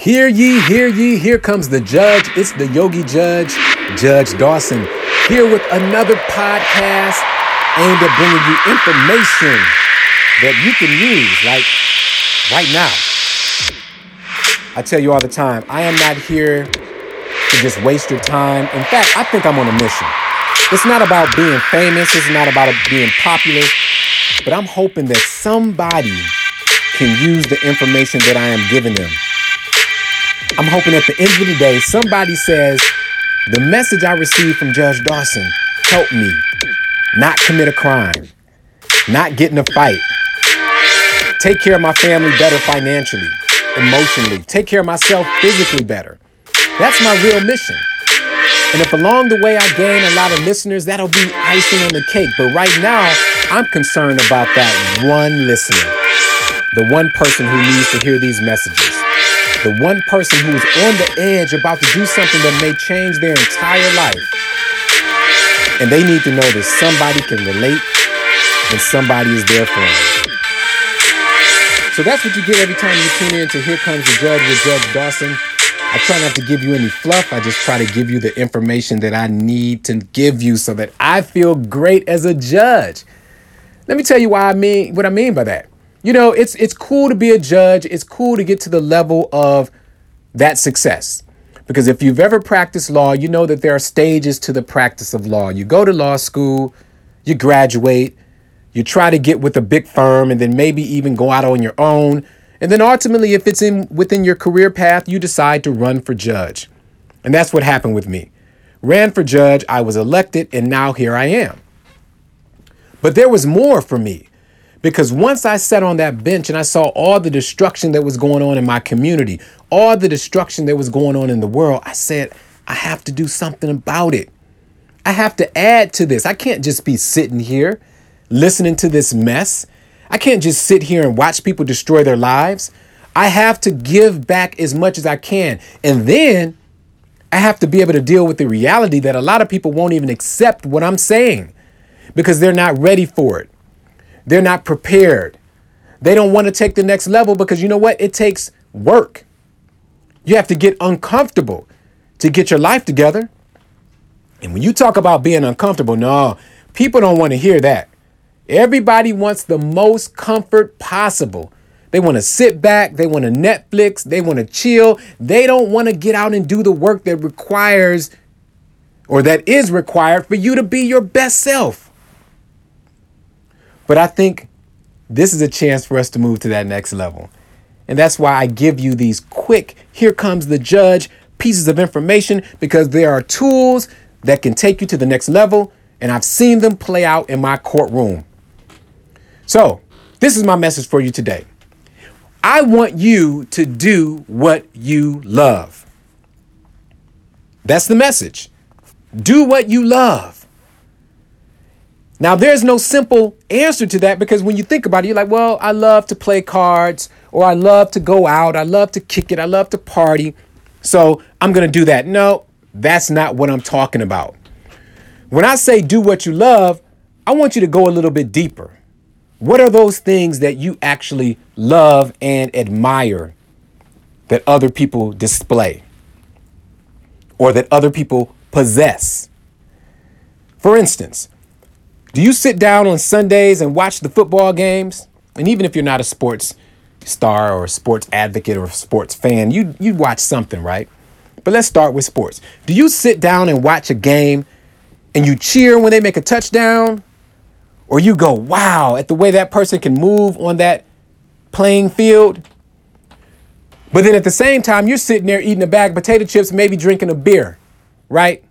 Hear ye, hear ye, here comes the judge. It's the Yogi Judge, Judge Dawson, here with another podcast aimed at bringing you information that you can use, like right now. I tell you all the time, I am not here to just waste your time. In fact, I think I'm on a mission. It's not about being famous, it's not about being popular, but I'm hoping that somebody can use the information that I am giving them. I'm hoping at the end of the day, somebody says, the message I received from Judge Dawson helped me not commit a crime, not get in a fight, take care of my family better financially, emotionally, take care of myself physically better. That's my real mission. And if along the way I gain a lot of listeners, that'll be icing on the cake. But right now, I'm concerned about that one listener, the one person who needs to hear these messages, the one person who's on the edge about to do something that may change their entire life. And they need to know that somebody can relate and somebody is there for them. So that's what you get every time you tune in to Here Comes the Judge with Judge Dawson. I try not to give you any fluff. I just try to give you the information that I need to give you so that I feel great as a judge. Let me tell you why I mean what I mean by that. You know, it's it's cool to be a judge. It's cool to get to the level of that success. Because if you've ever practiced law, you know that there are stages to the practice of law. You go to law school, you graduate, you try to get with a big firm, and then maybe even go out on your own. And then ultimately, if it's in within your career path, you decide to run for judge. And that's what happened with me. Ran for judge, I was elected, and now here I am. But there was more for me. Because once I sat on that bench and I saw all the destruction that was going on in my community, all the destruction that was going on in the world, I said, I have to do something about it. I have to add to this. I can't just be sitting here listening to this mess. I can't just sit here and watch people destroy their lives. I have to give back as much as I can. And then I have to be able to deal with the reality that a lot of people won't even accept what I'm saying because they're not ready for it. They're not prepared. They don't want to take the next level because you know what? It takes work. You have to get uncomfortable to get your life together. And when you talk about being uncomfortable, no, people don't want to hear that. Everybody wants the most comfort possible. They want to sit back, they want to Netflix, they want to chill. They don't want to get out and do the work that requires or that is required for you to be your best self. But I think this is a chance for us to move to that next level. And that's why I give you these quick, here comes the judge pieces of information because there are tools that can take you to the next level. And I've seen them play out in my courtroom. So, this is my message for you today. I want you to do what you love. That's the message. Do what you love. Now, there's no simple answer to that because when you think about it, you're like, well, I love to play cards, or I love to go out, I love to kick it, I love to party. So I'm going to do that. No, that's not what I'm talking about. When I say do what you love, I want you to go a little bit deeper. What are those things that you actually love and admire that other people display or that other people possess? For instance, do you sit down on Sundays and watch the football games? And even if you're not a sports star or a sports advocate or a sports fan, you you watch something, right? But let's start with sports. Do you sit down and watch a game and you cheer when they make a touchdown? Or you go, wow, at the way that person can move on that playing field? But then at the same time, you're sitting there eating a bag of potato chips, maybe drinking a beer, right?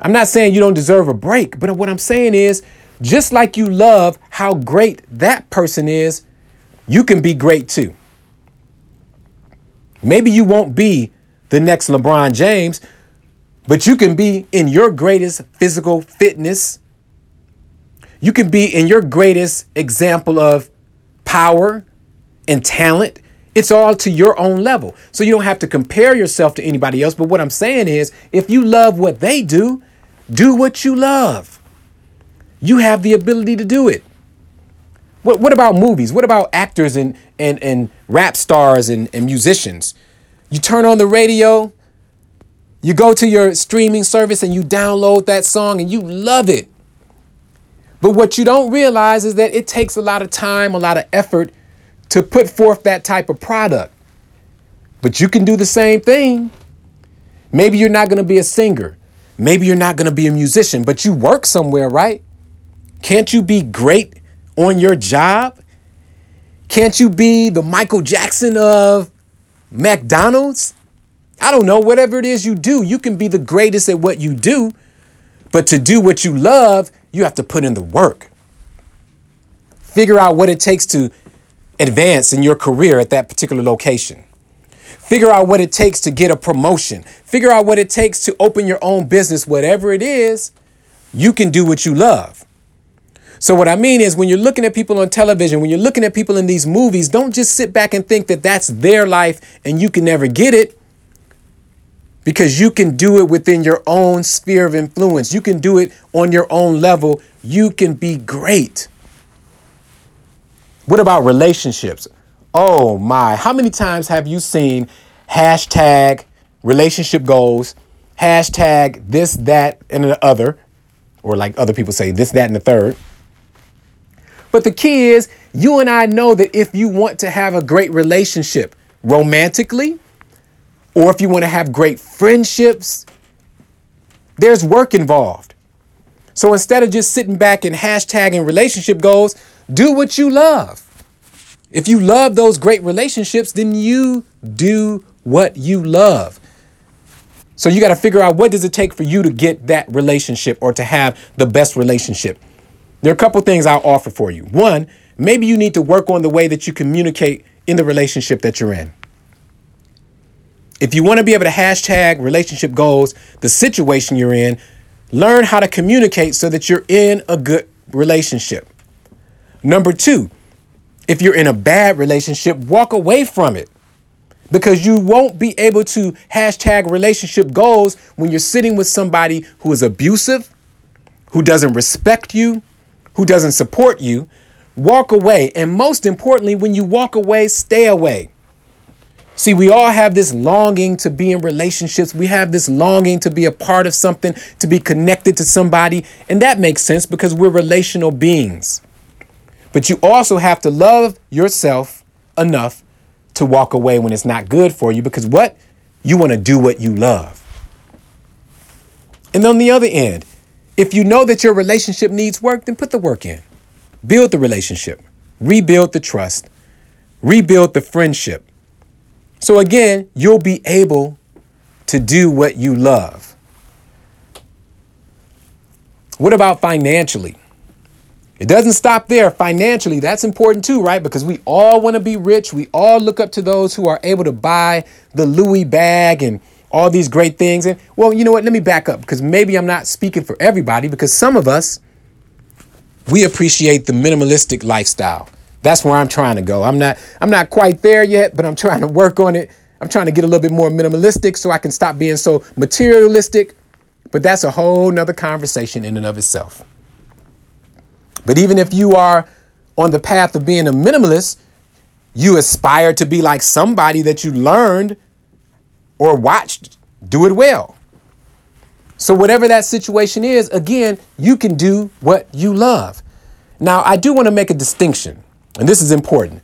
I'm not saying you don't deserve a break, but what I'm saying is just like you love how great that person is, you can be great too. Maybe you won't be the next LeBron James, but you can be in your greatest physical fitness. You can be in your greatest example of power and talent. It's all to your own level. So you don't have to compare yourself to anybody else. But what I'm saying is, if you love what they do, do what you love. You have the ability to do it. What, what about movies? What about actors and, and, and rap stars and, and musicians? You turn on the radio, you go to your streaming service and you download that song and you love it. But what you don't realize is that it takes a lot of time, a lot of effort to put forth that type of product. But you can do the same thing. Maybe you're not going to be a singer. Maybe you're not going to be a musician, but you work somewhere, right? Can't you be great on your job? Can't you be the Michael Jackson of McDonald's? I don't know, whatever it is you do, you can be the greatest at what you do. But to do what you love, you have to put in the work. Figure out what it takes to advance in your career at that particular location. Figure out what it takes to get a promotion. Figure out what it takes to open your own business, whatever it is, you can do what you love. So, what I mean is, when you're looking at people on television, when you're looking at people in these movies, don't just sit back and think that that's their life and you can never get it because you can do it within your own sphere of influence. You can do it on your own level. You can be great. What about relationships? Oh my, how many times have you seen hashtag relationship goals, hashtag this, that, and the other, or like other people say, this, that, and the third? But the key is, you and I know that if you want to have a great relationship romantically, or if you want to have great friendships, there's work involved. So instead of just sitting back and hashtagging relationship goals, do what you love. If you love those great relationships, then you do what you love. So you got to figure out what does it take for you to get that relationship or to have the best relationship. There are a couple things I'll offer for you. One, maybe you need to work on the way that you communicate in the relationship that you're in. If you want to be able to hashtag relationship goals, the situation you're in, learn how to communicate so that you're in a good relationship. Number two, if you're in a bad relationship, walk away from it because you won't be able to hashtag relationship goals when you're sitting with somebody who is abusive, who doesn't respect you, who doesn't support you. Walk away. And most importantly, when you walk away, stay away. See, we all have this longing to be in relationships. We have this longing to be a part of something, to be connected to somebody. And that makes sense because we're relational beings. But you also have to love yourself enough to walk away when it's not good for you because what? You want to do what you love. And on the other end, if you know that your relationship needs work, then put the work in. Build the relationship, rebuild the trust, rebuild the friendship so again, you'll be able to do what you love. What about financially? It doesn't stop there. Financially, that's important too, right? Because we all want to be rich. We all look up to those who are able to buy the Louis bag and all these great things. And well, you know what? Let me back up because maybe I'm not speaking for everybody because some of us, we appreciate the minimalistic lifestyle. That's where I'm trying to go. I'm not I'm not quite there yet, but I'm trying to work on it. I'm trying to get a little bit more minimalistic so I can stop being so materialistic. But that's a whole nother conversation in and of itself. But even if you are on the path of being a minimalist, you aspire to be like somebody that you learned or watched do it well. So, whatever that situation is, again, you can do what you love. Now, I do want to make a distinction and this is important.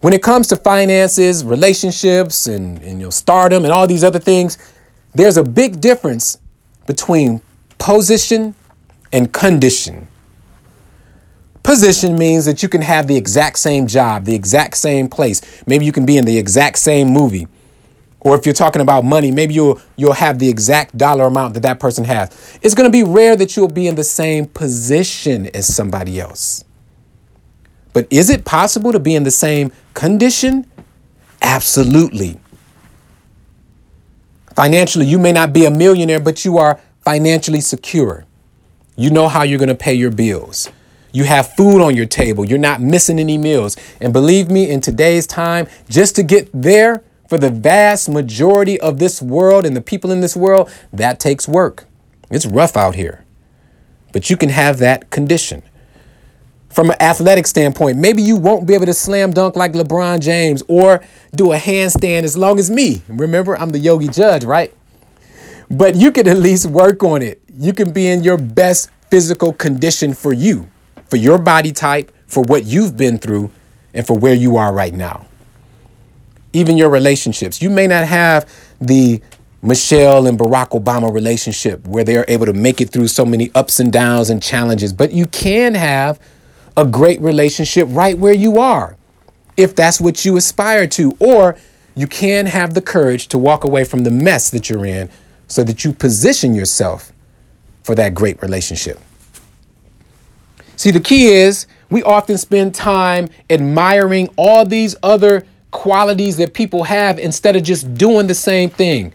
When it comes to finances, relationships, and, and know, stardom, and all these other things, there's a big difference between position and condition. Position means that you can have the exact same job, the exact same place. Maybe you can be in the exact same movie. Or if you're talking about money, maybe you'll you'll have the exact dollar amount that that person has. It's going to be rare that you'll be in the same position as somebody else. But is it possible to be in the same condition? Absolutely. Financially, you may not be a millionaire, but you are financially secure. You know how you're going to pay your bills. You have food on your table. You're not missing any meals. And believe me, in today's time, just to get there for the vast majority of this world and the people in this world, that takes work. It's rough out here. But you can have that condition. from an athletic standpoint. Maybe you won't be able to slam dunk like LeBron James or do a handstand as long as me. Remember, I'm the yogi judge, right? But you can at least work on it. You can be in your best physical condition for you, for your body type, for what you've been through, and for where you are right now. Even your relationships. You may not have the Michelle and Barack Obama relationship where they're able to make it through so many ups and downs and challenges, but you can have a great relationship right where you are, if that's what you aspire to. Or you can have the courage to walk away from the mess that you're in so that you position yourself for that great relationship. See, the key is we often spend time admiring all these other qualities that people have instead of just doing the same thing.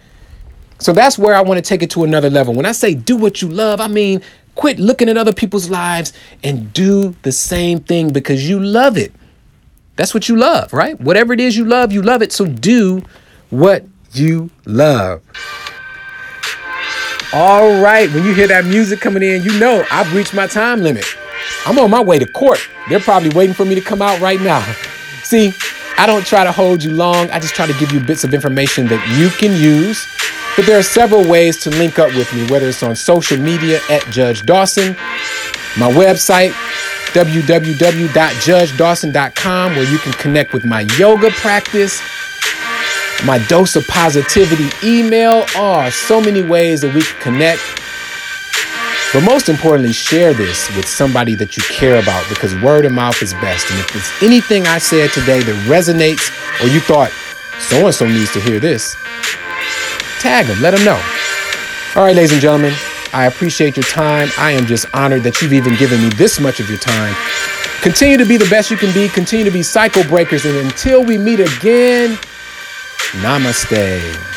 So that's where I want to take it to another level. When I say do what you love, I mean Quit looking at other people's lives and do the same thing because you love it. That's what you love, right? Whatever it is you love, you love it. So do what you love. All right, when you hear that music coming in, you know I've reached my time limit. I'm on my way to court. They're probably waiting for me to come out right now. See, I don't try to hold you long. I just try to give you bits of information that you can use but there are several ways to link up with me, whether it's on social media at Judge Dawson, my website, www.judgedawson.com, where you can connect with my yoga practice, my dose of positivity email. Oh, so many ways that we can connect. But most importantly, share this with somebody that you care about because word of mouth is best. And if there's anything I said today that resonates or you thought so and so needs to hear this, tag them, let them know. All right, ladies and gentlemen, I appreciate your time. I am just honored that you've even given me this much of your time. Continue to be the best you can be, continue to be cycle breakers, and until we meet again, namaste.